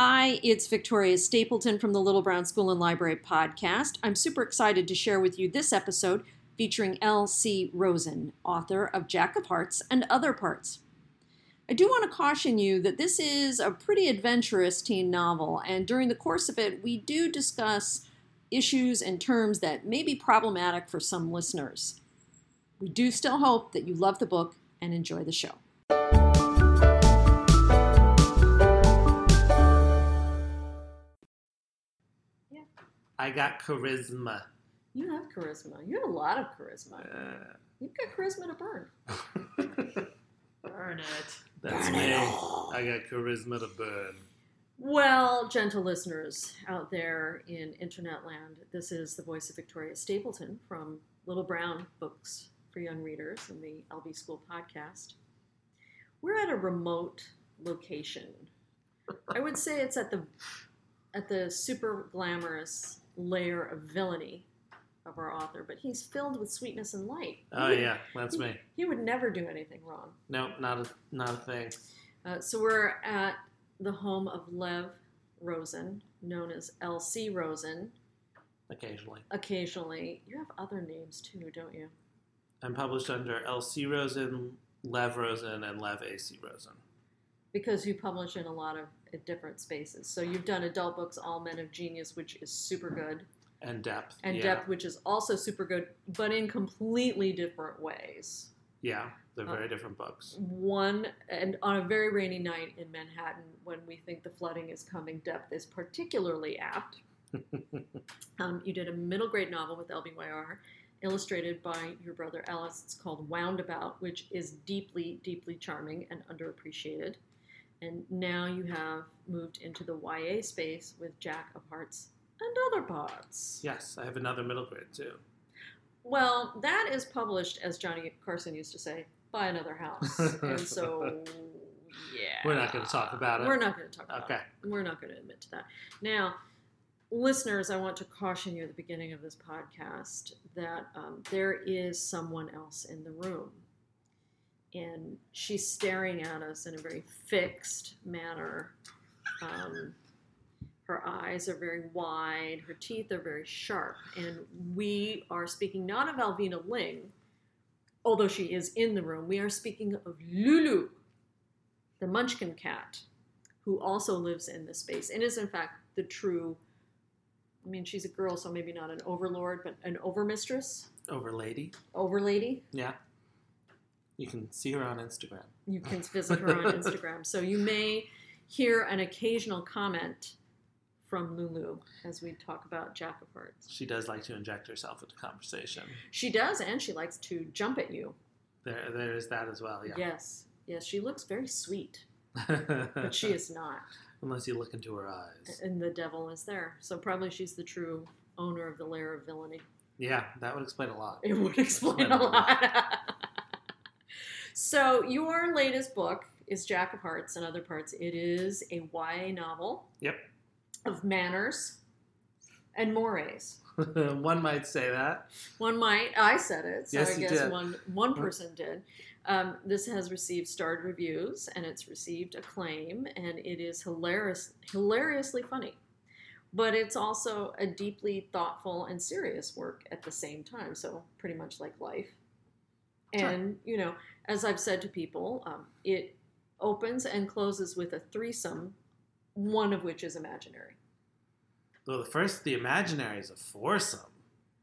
Hi, it's Victoria Stapleton from the Little Brown School and Library podcast. I'm super excited to share with you this episode featuring L.C. Rosen, author of Jack of Hearts and Other Parts. I do want to caution you that this is a pretty adventurous teen novel, and during the course of it, we do discuss issues and terms that may be problematic for some listeners. We do still hope that you love the book and enjoy the show. I got charisma. You have charisma. You have a lot of charisma. Uh, You've got charisma to burn. Burn it. that's Burn me. it all. I got charisma to burn. Well, gentle listeners out there in internet land, this is the voice of Victoria Stapleton from Little Brown Books for Young Readers and the LB School podcast. We're at a remote location. I would say it's at the at the super glamorous lair of villainy of our author, but he's filled with sweetness and light. Oh would- yeah, that's he- me. He would never do anything wrong. No, not a not a thing. Uh, so we're at the home of Lev Rosen, known as L.C. Rosen. Occasionally, Occasionally, you have other names too, don't you? I'm published under L.C. Rosen, Lev Rosen, and Lev A.C. Rosen. Because you publish in a lot of different spaces. So you've done adult books, All Men of Genius, which is super good, And depth. and yeah. Depth, which is also super good, but in completely different ways. Yeah, they're Uh, very different books. One, and on a very rainy night in Manhattan, when we think the flooding is coming, Depth is particularly apt. Um, you did a middle grade novel with LBYR, illustrated by your brother Ellis. It's called Woundabout, which is deeply, deeply charming and underappreciated. And now you have moved into the YA space with Jack of Hearts and Other Parts. Yes, I have another middle grade too. Well, that is published, as Johnny Carson used to say, by another house. and so, yeah. We're not gonna talk about it. We're not going to talk about Okay. it. We're not going to admit to that. Now, listeners, I want to caution you at the beginning of this podcast that um, there is someone else in the room. And she's staring at us in a very fixed manner. Um, her eyes are very wide, her teeth are very sharp. And we are speaking not of Alvina Ling, although she is in the room, we are speaking of Lulu, the Munchkin cat, who also lives in this space and is, in fact, the true. I mean, she's a girl, so maybe not an overlord, but an overmistress, Over lady. overlady. Yeah. You can see her on Instagram. You can visit her on Instagram. So you may hear an occasional comment from Lulu as we talk about Jack of Hearts. She does like to inject herself into conversation. She does, and she likes to jump at you. There, there is that as well. Yeah. Yes, yes, she looks very sweet, but she is not. Unless you look into her eyes. And the devil is there. So probably she's the true owner of the lair of villainy. Yeah, that would explain a lot. It would explain a lot. so your latest book is Jack of Hearts and Other Parts. It is a YA novel. Yep. Of manners and mores. One might say that. One might. I said it, so Yes, I guess did. one one person did. Um, this has received starred reviews and it's received acclaim, and it is hilarious, hilariously funny. But it's also a deeply thoughtful and serious work at the same time. So pretty much like life. Sure. And you know, as I've said to people, um, it opens and closes with a threesome, one of which is imaginary. Well, the first, the imaginary is a foursome.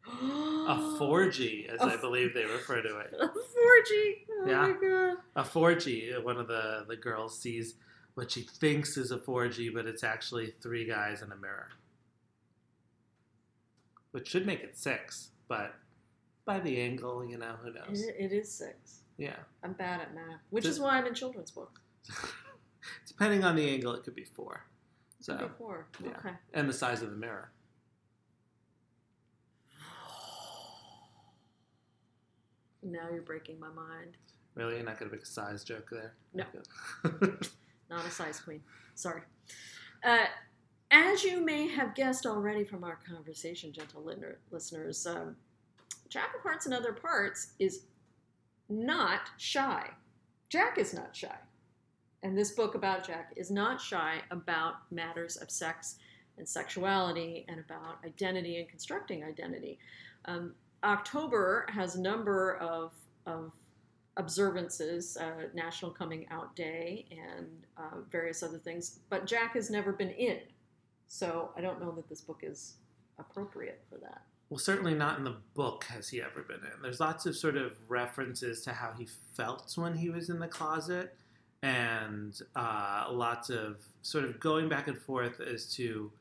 A a 4G, as A I believe they refer to it. A 4G. Oh Yeah. my god. A 4G, one of the, the girls sees what she thinks is a 4G, but it's actually three guys in a mirror. Which should make it six, but by the angle, you know, who knows? It is six. Yeah. I'm bad at math, which Just- is why I'm in children's books. Depending on the angle, it could be four. Could be So, four. yeah. Okay. and the size of the mirror. Now you're breaking my mind. Really, you're not going to make a size joke there. No. Not a size queen. Sorry. Uh, as you may have guessed already from our conversation, gentle listeners, um, Jack of Hearts and Other Parts is not shy. Jack is not shy. And this book about Jack is not shy about matters of sex and sexuality and about identity and constructing identity. Um, October has a number of, of observances, uh, National Coming Out Day, and uh, various other things, but Jack has never been in. So I don't know that this book is appropriate for that. Well, certainly not in the book has he ever been in. There's lots of sort of references to how he felt when he was in the closet, and uh, lots of sort of going back and forth as to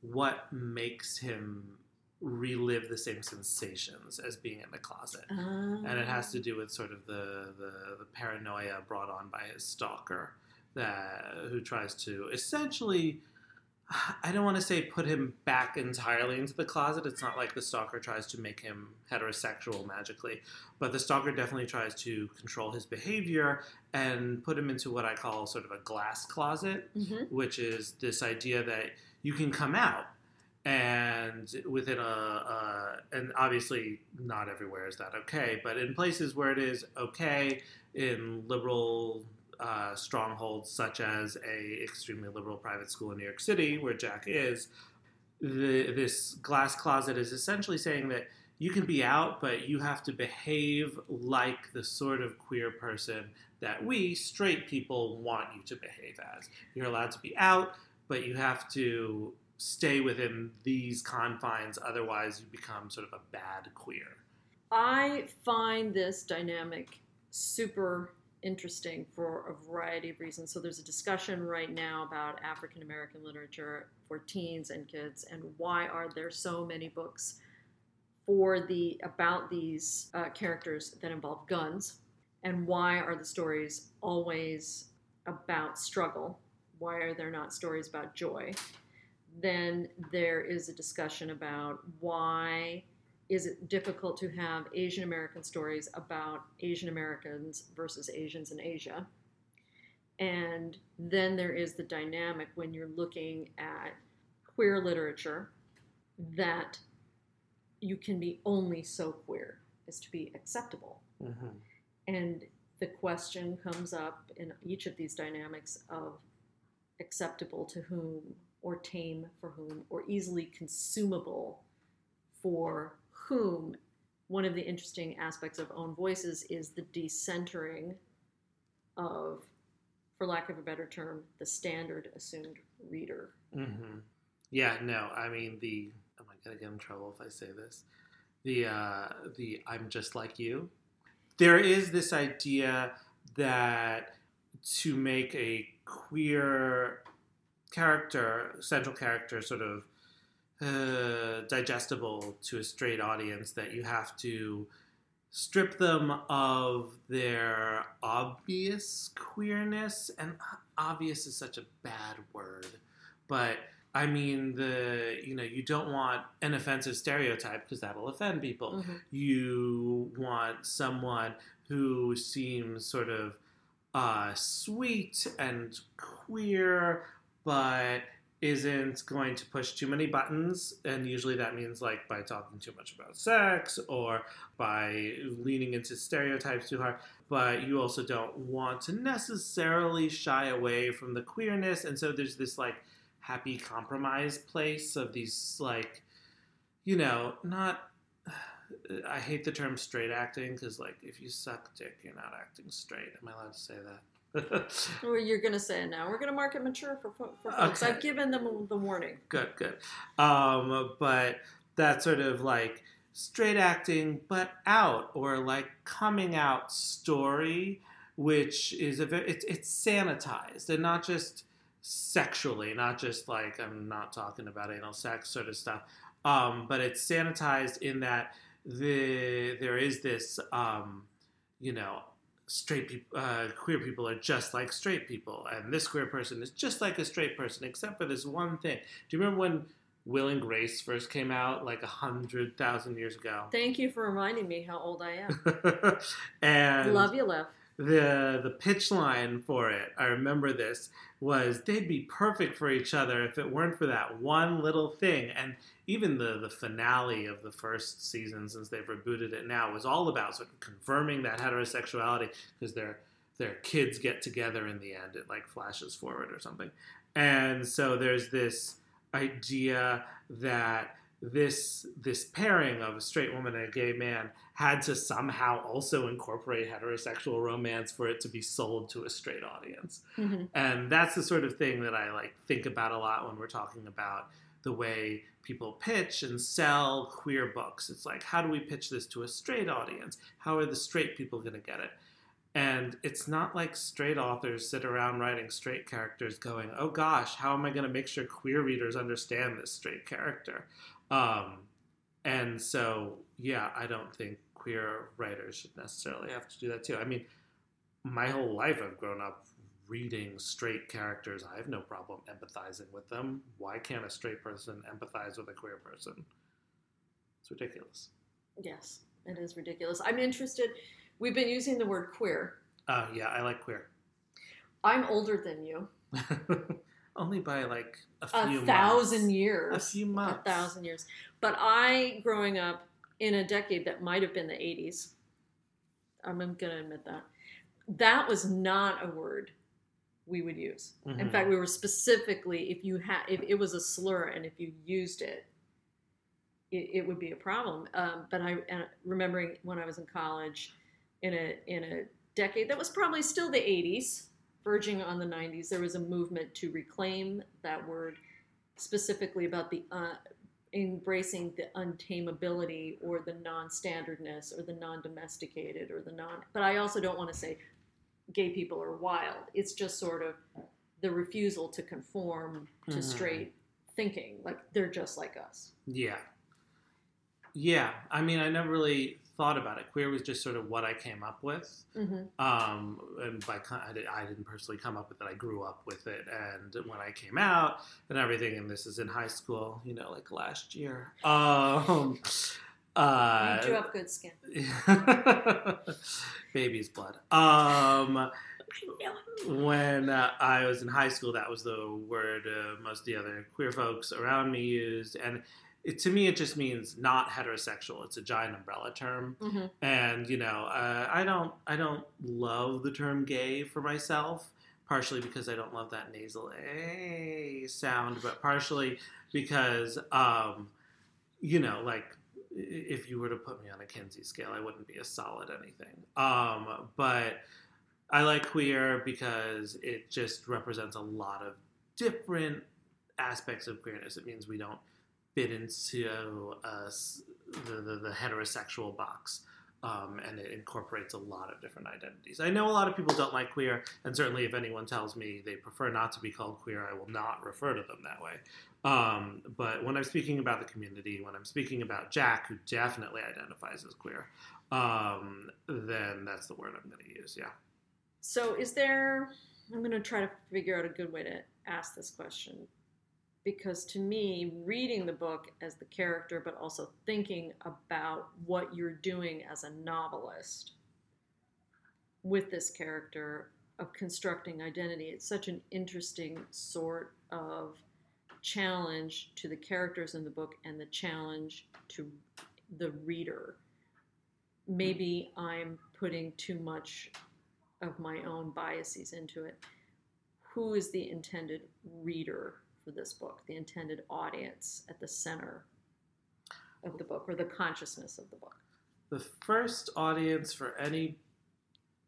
what makes him relive the same sensations as being in the closet. And it has to do with sort of the, the, the paranoia brought on by his stalker that who tries to essentially I don't want to say put him back entirely into the closet. It's not like the stalker tries to make him heterosexual magically, but the stalker definitely tries to control his behavior and put him into what I call sort of a glass closet, Mhm. which is this idea that you can come out and within a, a and obviously not everywhere is that okay, but in places where it is okay, in liberal uh, strongholds such as a extremely liberal private school in New York City, where Jack is, the, this glass closet is essentially saying that you can be out, but you have to behave like the sort of queer person that we straight people want you to behave as. You're allowed to be out, but you have to stay within these confines, otherwise, you become sort of a bad queer. I find this dynamic super interesting for a variety of reasons. So there's a discussion right now about African American literature for teens and kids, and why are there so many books for the about these uh, characters that involve guns, and why are the stories always about struggle? Why are there not stories about joy? Then there is a discussion about why is it difficult to have Asian American stories about Asian Americans versus Asians in Asia? And then there is the dynamic when you're looking at queer literature that you can be only so queer as to be acceptable. Mm-hmm. And the question comes up in each of these dynamics of acceptable to whom, or tame for whom, or easily consumable for whom. One of the interesting aspects of Own Voices is the decentering of, for lack of a better term, the standard assumed reader. Mm-hmm. Yeah, no, I mean the. Am I gonna get in trouble if I say this? The uh, the I'm just like you. There is this idea that to make a queer character, central character, sort of uh, digestible to a straight audience, that you have to strip them of their obvious queerness. And obvious is such a bad word, but I mean the you know you don't want an offensive stereotype because that'll offend people. Mhm. You want someone who seems sort of uh, sweet and queer, but isn't going to push too many buttons. And usually that means like by talking too much about sex or by leaning into stereotypes too hard. But you also don't want to necessarily shy away from the queerness. And so there's this like happy compromise place of these like, you know, not. I hate the term straight acting because, like, if you suck dick, you're not acting straight. Am I allowed to say that? Well, you're going to say it now. We're going to market mature for, for folks. Okay. I've given them the warning. good, good. Um, but that sort of like straight acting, but out or like coming out story, which is a very, it's, it's sanitized and not just sexually, not just like I'm not talking about anal sex sort of stuff, um, but it's sanitized in that the there is this, um, you know. Straight people, uh, queer people are just like straight people, and this queer person is just like a straight person, except for this one thing. Do you remember when Will and Grace first came out, like a hundred thousand years ago? Thank you for reminding me how old I am. and Love you, Lev. The the pitch line for it, I remember this, was they'd be perfect for each other if it weren't for that one little thing. And even the the finale of the first season, since they've rebooted it now, was all about sort of confirming that heterosexuality because they're their kids get together in the end. It like flashes forward or something. And so there's this idea that this this pairing of a straight woman and a gay man had to somehow also incorporate heterosexual romance for it to be sold to a straight audience. Mm-hmm. And that's the sort of thing that I like think about a lot when we're talking about the way people pitch and sell queer books. It's like, how do we pitch this to a straight audience? How are the straight people going to get it? And it's not like straight authors sit around writing straight characters going, oh gosh, how am I going to make sure queer readers understand this straight character? Um, and so, yeah, I don't think queer writers should necessarily have to do that too. I mean, my whole life I've grown up reading straight characters. I have no problem empathizing with them. Why can't a straight person empathize with a queer person? It's ridiculous. Yes, it is ridiculous. I'm interested. We've been using the word queer. Uh, yeah, I like queer. I'm older than you. Only by like a A few thousand months. years. A few months. A thousand years. But I, growing up in a decade that might have been the 80s, I'm going to admit that, that was not a word we would use. In Mhm. fact, we were specifically, if you had, if it was a slur and if you used it, it, it would be a problem. Um, but I, and remembering when I was in college in a, in a decade that was probably still the 80s, verging on the 90s, there was a movement to reclaim that word specifically about the uh, embracing the untamability or the non-standardness or the non-domesticated or the non but i also don't want to say gay people are wild it's just sort of the refusal to conform to Mhm. straight thinking like they're just like us Yeah. Yeah. I mean, I never really thought about it. Queer was just sort of what I came up with. mm-hmm. um, and by I, did, I didn't personally come up with it. I grew up with it, and when I came out and everything, and this is in high school, you know, like last year. Um, uh, you do have good skin baby's blood. Um, when uh, I was in high school, that was the word uh, most of the other queer folks around me used, and it, to me, it just means not heterosexual. It's a giant umbrella term mm-hmm. and you know uh, i don't i don't love the term gay for myself partially because i don't love that nasal a sound but partially because um you know like if you were to put me on a kinsey scale i wouldn't be a solid anything um but i like queer because it just represents a lot of different aspects of queerness it means we don't fit into uh, the, the, the heterosexual box um, and it incorporates a lot of different identities. I know a lot of people don't like queer, and certainly if anyone tells me they prefer not to be called queer, I will not refer to them that way. Um, but when I'm speaking about the community, when I'm speaking about Jack, who definitely identifies as queer, um, then that's the word I'm going to use. Yeah. so is there i'm going to try to figure out a good way to ask this question because to me, reading the book as the character, but also thinking about what you're doing as a novelist with this character of constructing identity, it's such an interesting sort of challenge to the characters in the book and the challenge to the reader. Maybe I'm putting too much of my own biases into it. Who is the intended reader for this book, the intended audience at the center of the book or the consciousness of the book? The first audience for any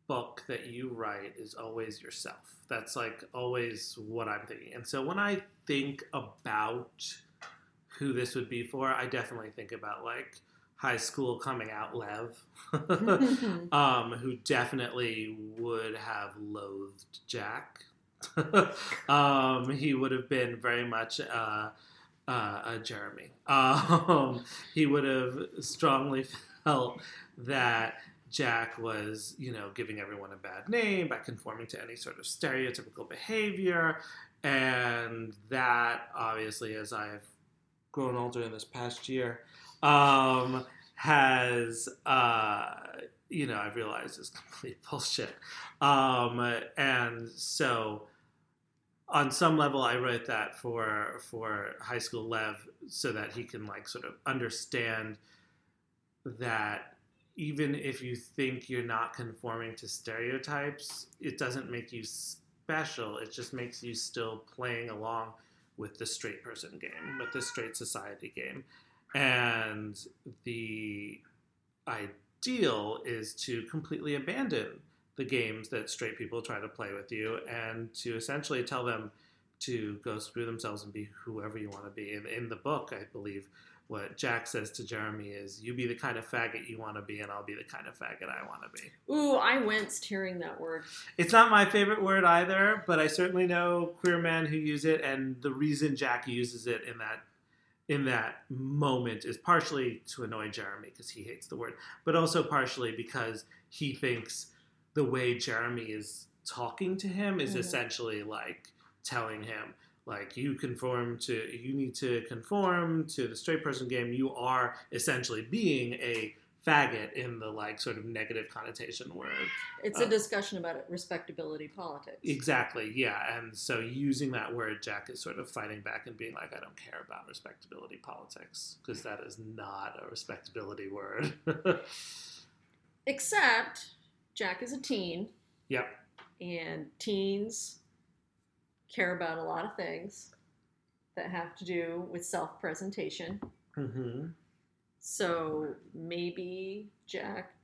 book that you write is always yourself. That's like always what I'm thinking. And so when I think about who this would be for, I definitely think about like high school coming out Lev, um, who definitely would have loathed Jack. um, he would have been very much uh, uh, a Jeremy. Um, he would have strongly felt that Jack was, you know, giving everyone a bad name by conforming to any sort of stereotypical behavior. And that, obviously, as I've grown older in this past year, um, has, uh, you know, I've realized is complete bullshit. Um, and so, on some level, I wrote that for for high school Lev so that he can like sort of understand that even if you think you're not conforming to stereotypes, it doesn't make you special. It just makes you still playing along with the straight person game, with the straight society game. And the ideal is to completely abandon the games that straight people try to play with you and to essentially tell them to go screw themselves and be whoever you want to be. And in the book, I believe what Jack says to Jeremy is, "You be the kind of faggot you want to be, and I'll be the kind of faggot I want to be." Ooh, I winced hearing that word. It's not my favorite word either, but I certainly know queer men who use it, and the reason Jack uses it in that in that moment is partially to annoy Jeremy because he hates the word, but also partially because he thinks the way Jeremy is talking to him is Mhm. essentially like telling him like you conform to you need to conform to the straight person game you are essentially being a faggot in the like sort of negative connotation word. It's a discussion about respectability politics. exactly yeah and so using that word jack is sort of fighting back and being like i don't care about respectability politics because that is not a respectability word. Except Jack is a teen, yep. And teens care about a lot of things that have to do with self presentation. hmm So maybe Jack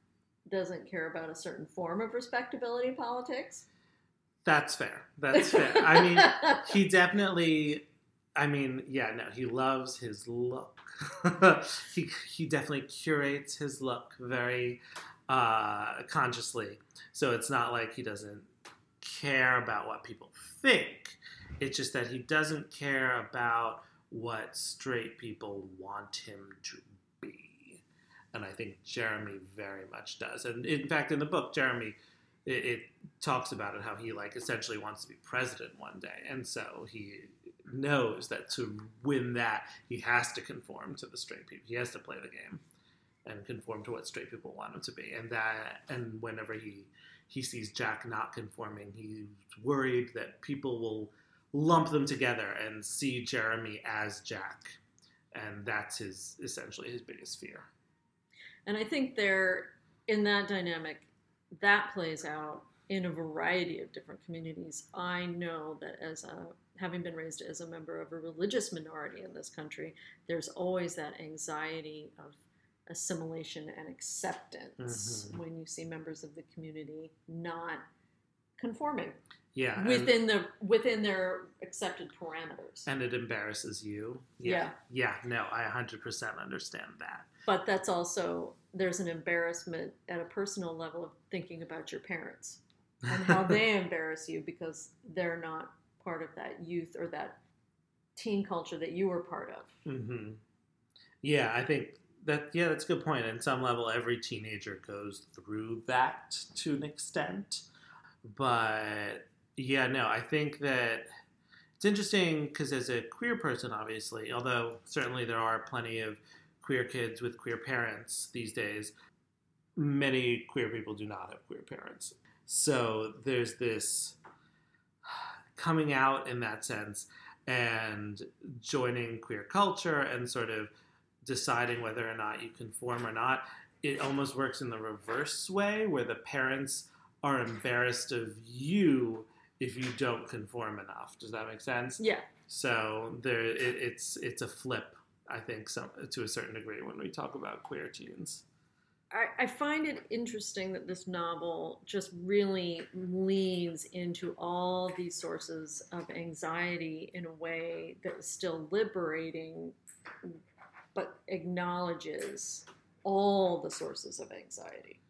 doesn't care about a certain form of respectability in politics. that's fair. That's fair. I mean he definitely i mean yeah no he loves his look. He, he definitely curates his look very uh, consciously. So it's not like he doesn't care about what people think. It's just that he doesn't care about what straight people want him to and i think jeremy very much does. And in fact in the book jeremy it, it talks about it how he like essentially wants to be president one day. And so he knows that to win that he has to conform to the straight people. He has to play the game and conform to what straight people want him to be. And that and whenever he he sees jack not conforming he's worried that people will lump them together and see jeremy as jack. And that's his essentially his biggest fear And I think there, in that dynamic, that plays out in a variety of different communities. I know that as a having been raised as a member of a religious minority in this country, there's always that anxiety of assimilation and acceptance Mhm. when you see members of the community not conforming yeah within the within their accepted parameters. and it embarrasses you. Yeah. Yeah, no, I 100% understand that. But that's also there's an embarrassment at a personal level of thinking about your parents and how they embarrass you because they're not part of that youth or that teen culture that you were part of. hmm Yeah, I think that, yeah, that's a good point. At some level, every teenager goes through that to an extent. But yeah, no, I think that it's interesting because as a queer person, obviously, although certainly there are plenty of queer kids with queer parents these days, many queer people do not have queer parents. So there's this coming out in that sense and joining queer culture and sort of deciding whether or not you conform or not. It almost works in the reverse way where the parents are embarrassed of you if you don't conform enough. Does that make sense? Yeah. So there, it, it's it's a flip, I think, some, to a certain degree when we talk about queer teens. I, I find it interesting that this novel just really leans into all these sources of anxiety in a way that is still liberating, but acknowledges all the sources of anxiety.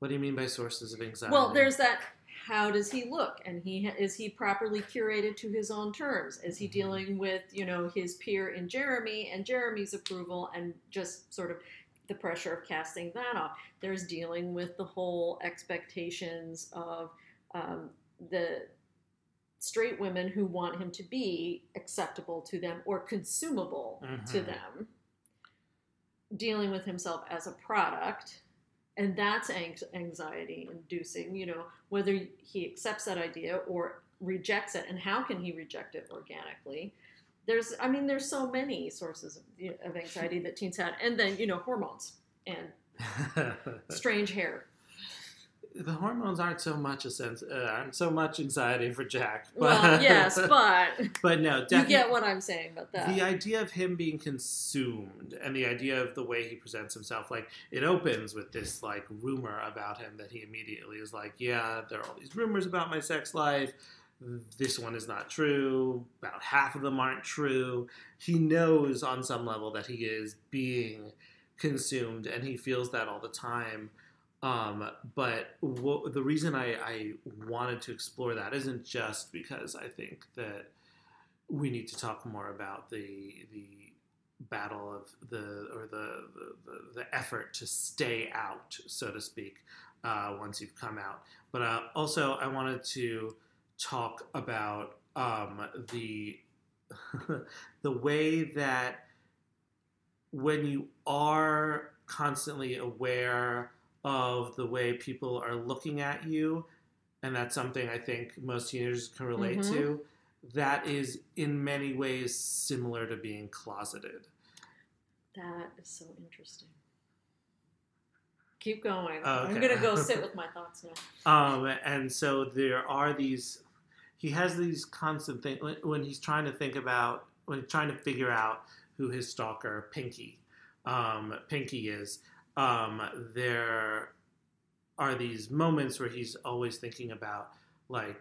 What do you mean by sources of anxiety? Well, there's that. How does he look? And he is he properly curated to his own terms? Is he Mhm. dealing with you know his peer in Jeremy and Jeremy's approval and just sort of the pressure of casting that off? There's dealing with the whole expectations of um, the straight women who want him to be acceptable to them or consumable to Mhm. them. Dealing with himself as a product and that's anxiety inducing you know whether he accepts that idea or rejects it and how can he reject it organically there's i mean there's so many sources of, of anxiety that teens had and then you know hormones and strange hair. The hormones aren't so much a sense, uh, aren't so much anxiety for Jack. But, Well, yes, but but no, you get what I'm saying about that. the idea of him being consumed and the idea of the way he presents himself like it opens with this like rumor about him that he immediately is like yeah there are all these rumors about my sex life this one is not true about half of them aren't true he knows on some level that he is being consumed and he feels that all the time um, but the reason I, I wanted to explore that isn't just because I think that we need to talk more about the the battle of the or the, the, the effort to stay out, so to speak, uh, once you've come out. But uh, also, I wanted to talk about um, the the way that when you are constantly aware of the way people are looking at you, and that's something I think most teenagers can relate Mhm. to. That is in many ways similar to being closeted. That is so interesting. Keep going. Oh, I'm gonna go sit with my thoughts now. Um, and so there are these. He has these constant things when, when he's trying to think about when he's trying to figure out who his stalker Pinky, um, Pinky is. Um, there are these moments where he's always thinking about like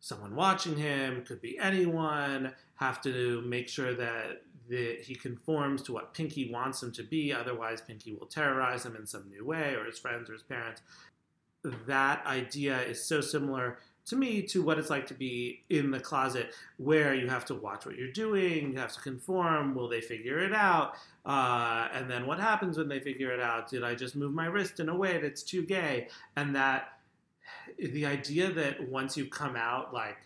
someone watching him, could be anyone. Have to make sure that that he conforms to what Pinky wants him to be. Otherwise, Pinky will terrorize him in some new way, or his friends, or his parents that idea is so similar to me to what it's like to be in the closet where you have to watch what you're doing you have to conform will they figure it out uh, and then what happens when they figure it out? Did i just move my wrist in a way that's too gay? And that the idea that once you come out like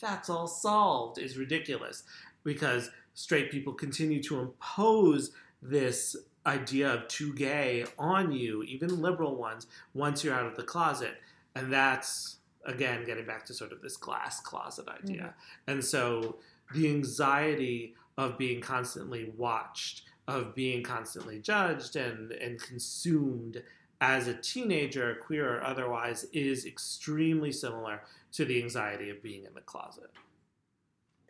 that's all solved is ridiculous. Because straight people continue to impose this idea of too gay on you even liberal ones once you're out of the closet. And that's again getting back to sort of this glass closet idea. And so the anxiety of being constantly watched of being constantly judged and and consumed as a teenager queer or otherwise is extremely similar to the anxiety of being in the closet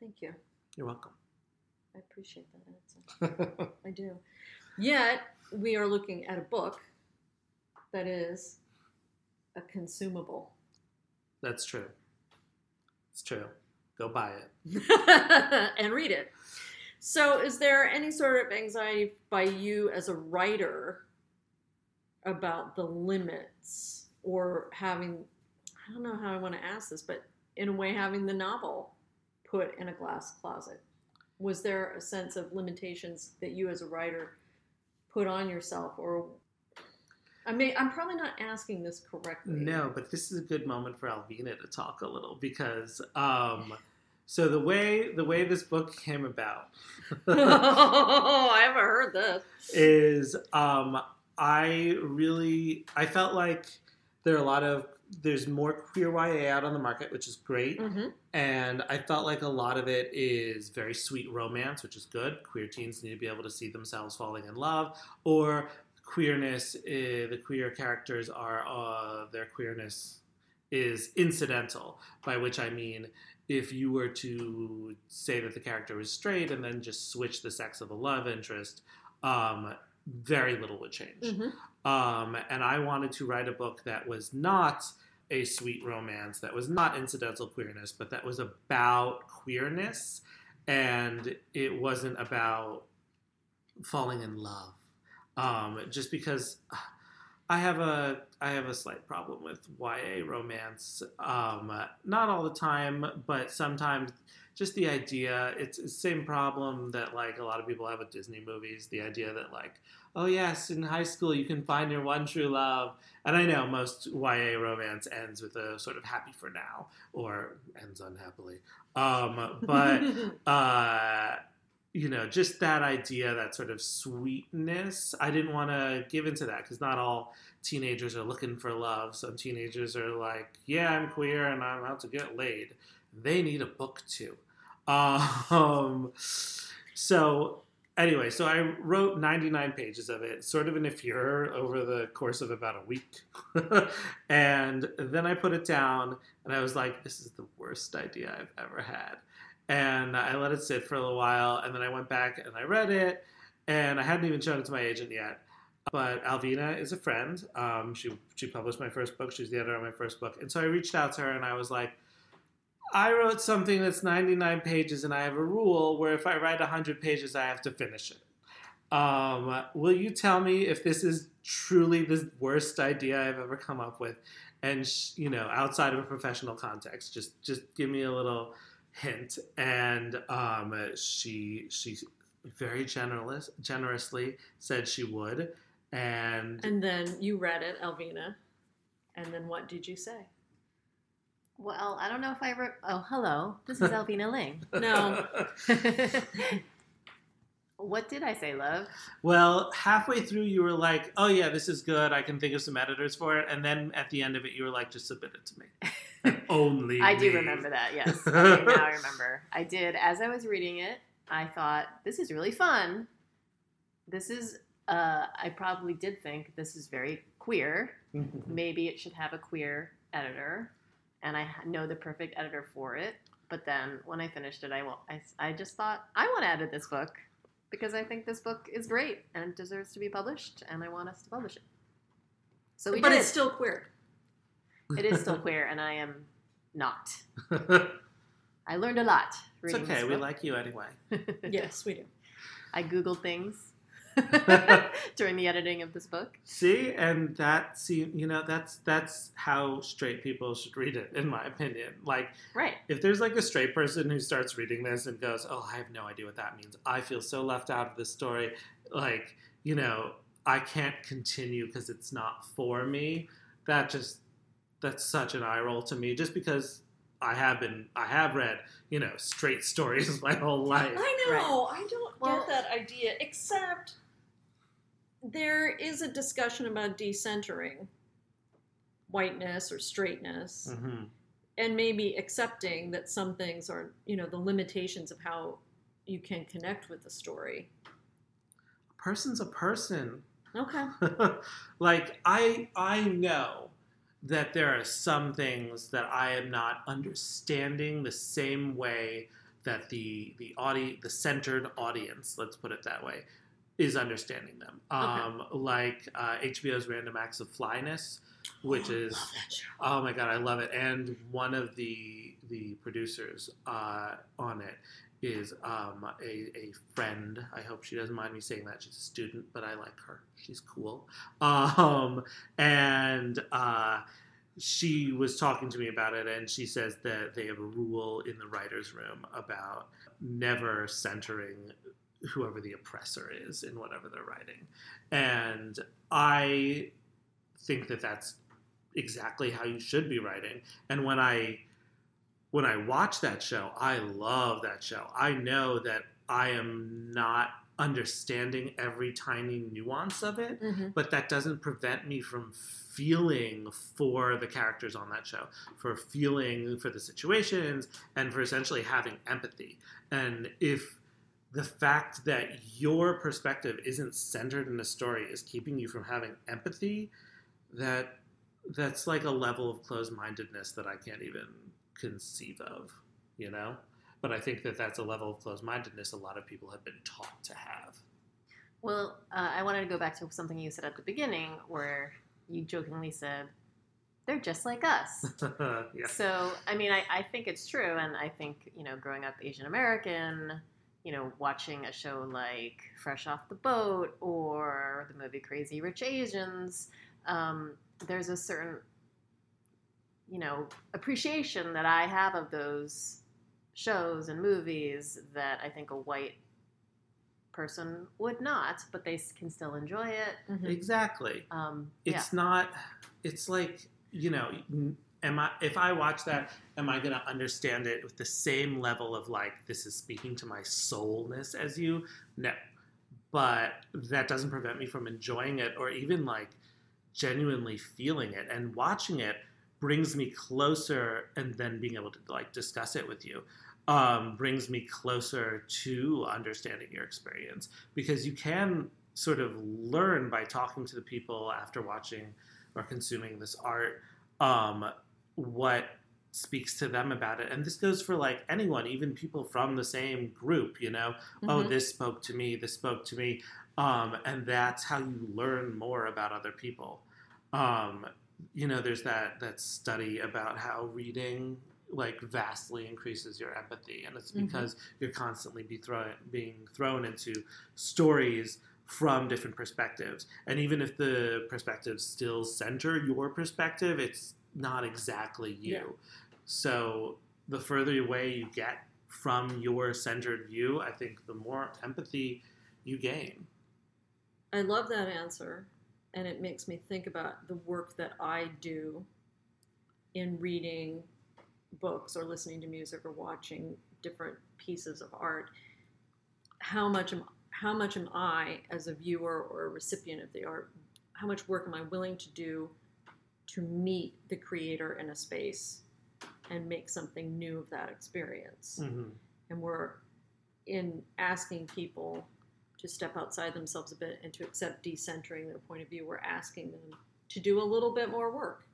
Thank you. you're welcome I appreciate that answer. I do. Yet we are looking at a book that is a consumable. that's true it's true go buy it and read it. So, is there any sort of anxiety by you as a writer about the limits or having, I don't know how I want to ask this, but in a way, having the novel put in a glass closet? Was there a sense of limitations that you as a writer put on yourself or I mean, I'm probably not asking this correctly. No, but this is a good moment for Alvina to talk a little because um so the way the way this book came about oh, I haven't heard this. is um I really I felt like there are a lot of there's more queer YA out on the market, which is great. hmm And I felt like a lot of it is very sweet romance, which is good. Queer teens need to be able to see themselves falling in love, or queerness. Uh, the queer characters are uh, their queerness is incidental. By which I mean, if you were to say that the character was straight and then just switch the sex of the love interest, um, very little would change. hmm Um, and I wanted to write a book that was not a sweet romance, that was not incidental queerness, but that was about queerness, and it wasn't about falling in love. Um, just because I have a I have a slight problem with YA romance. Um, not all the time, but sometimes just the idea. It's the same problem that like a lot of people have with Disney movies. The idea that like oh yes, in high school you can find your one true love. And I know most YA romance ends with a sort of happy for now or ends unhappily. Um, but uh, you know, just that idea, that sort of sweetness. I didn't want to give into that because not all teenagers are looking for love. Some teenagers are like, yeah, I'm queer and I'm out to get laid. They need a book too. Um, so anyway, so I wrote 99 pages of it, sort of in a furor over the course of about a week. and then I put it down and I was like, this is the worst idea I've ever had. And I let it sit for a little while and then I went back and I read it and I hadn't even shown it to my agent yet. But Alvina is a friend. Um, she she published my first book. She's the editor of my first book, and so I reached out to her and I was like, I wrote something that's 99 pages, and I have a rule where if I write 100 pages, I have to finish it. Um, will you tell me if this is truly the worst idea I've ever come up with? And sh- you know, outside of a professional context, just just give me a little hint. And um, she she very generous generously said she would. And And then you read it, Alvina. And then what did you say? Well, I don't know if I wrote. Oh, hello. This is Alvina Ling. No. what did I say, love? Well, halfway through, you were like, "Oh yeah, this is good. I can think of some editors for it." And then at the end of it, you were like, "Just submit it to me." Only I do remember that. Yes, okay, now I remember. I did. As I was reading it, I thought this is really fun. This is. Uh, I probably did think this is very queer. Maybe it should have a queer editor, and I know the perfect editor for it. But then when I finished it, I, I, I just thought I want to edit this book because I think this book is great and it deserves to be published, and I want us to publish it. So we but did. it's still queer. it is still queer, and I am not. I learned a lot. it's okay. this We like you anyway. Yes, we do. I googled things during the editing of this book. See, and that see, you know, that's that's how straight people should read it, in my opinion. Like, Right. if there's like a straight person who starts reading this and goes, "Oh, I have no idea what that means. I feel so left out of this story," like, you know, I can't continue because it's not for me. That just that's such an eye roll to me. Just because I have been, I have read, you know, straight stories my whole life. I know. I don't Well- get that idea, except there is a discussion about decentering whiteness or straightness hmm and maybe accepting that some things are, you know, the limitations of how you can connect with the story. A person's a person. Okay. like I I know that there are some things that I am not understanding the same way that the the audi the centered audience, let's put it that way, is understanding them. Um, like uh, HBO's Random Acts of Flyness, which is that show. Oh my god, I love it. And one of the the producers uh, on it is um, a, a friend. I hope she doesn't mind me saying that. She's a student, but I like her. She's cool. Um, and uh, she was talking to me about it, and she says that they have a rule in the writers' room about never centering whoever the oppressor is in whatever they're writing. And I think that that's exactly how you should be writing. And when I when I watch that show, I love that show. I know that I am not understanding every tiny nuance of it, Mhm. but that doesn't prevent me from feeling for the characters on that show, for feeling for the situations, and for essentially having empathy. And if the fact that your perspective isn't centered in a story is keeping you from having empathy, that that's like a level of closed-mindedness that I can't even conceive of, you know? But I think that that's a level of closed-mindedness a lot of people have been taught to have. Well, uh, I wanted to go back to something you said at the beginning where you jokingly said, they're just like us. yeah. So, I mean, I, I think it's true. And I think, you know, growing up Asian American, you know, watching a show like Fresh Off the Boat or the movie Crazy Rich Asians, um, there's a certain, you know, appreciation that I have of those shows and movies that I think a white person would not, but they can still enjoy it. Mhm. Exactly. Um, yeah. It's not. It's like you know. Am I? If I watch that, am I to understand it with the same level of like this is speaking to my soulness as you? No. But that doesn't prevent me from enjoying it or even like genuinely feeling it and watching it brings me closer and then being able to like discuss it with you um, brings me closer to understanding your experience because you can sort of learn by talking to the people after watching or consuming this art um, what speaks to them about it and this goes for like anyone even people from the same group you know mm-hmm. oh this spoke to me this spoke to me um, and that's how you learn more about other people um, you know there's that that study about how reading like vastly increases your empathy and it's mm-hmm. because mm-hmm. you're constantly be thrown being thrown into stories from different perspectives and even if the perspectives still center your perspective it's not exactly you yeah. so the further away you get from your centered view i think the more empathy you gain i love that answer and it makes me think about the work that i do in reading books or listening to music or watching different pieces of art, how much am how much am I as a viewer or a recipient of the art? How much work am I willing to do to meet the creator in a space and make something new of that experience? Mm-hmm. And we're in asking people to step outside themselves a bit and to accept decentering their point of view. We're asking them to do a little bit more work.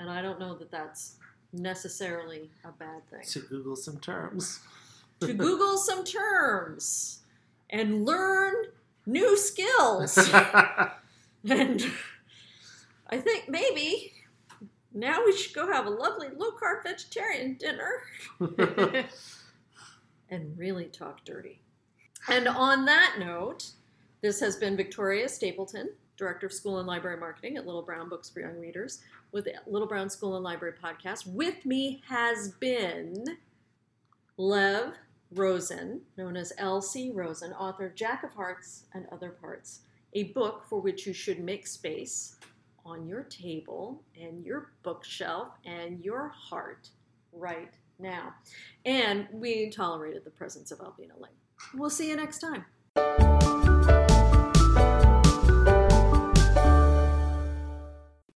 And I don't know that that's necessarily a bad thing. To Google some terms. to Google some terms and learn new skills. and I think maybe now we should go have a lovely low carb vegetarian dinner and really talk dirty. And on that note, this has been Victoria Stapleton, Director of School and Library Marketing at Little Brown Books for Young Readers with the Little Brown School and Library podcast. With me has been Lev Rosen, known as L.C. Rosen, author of Jack of Hearts and Other Parts, a book for which you should make space on your table and your bookshelf and your heart right now. And we tolerated the presence of Albina Ling. We'll see you next time.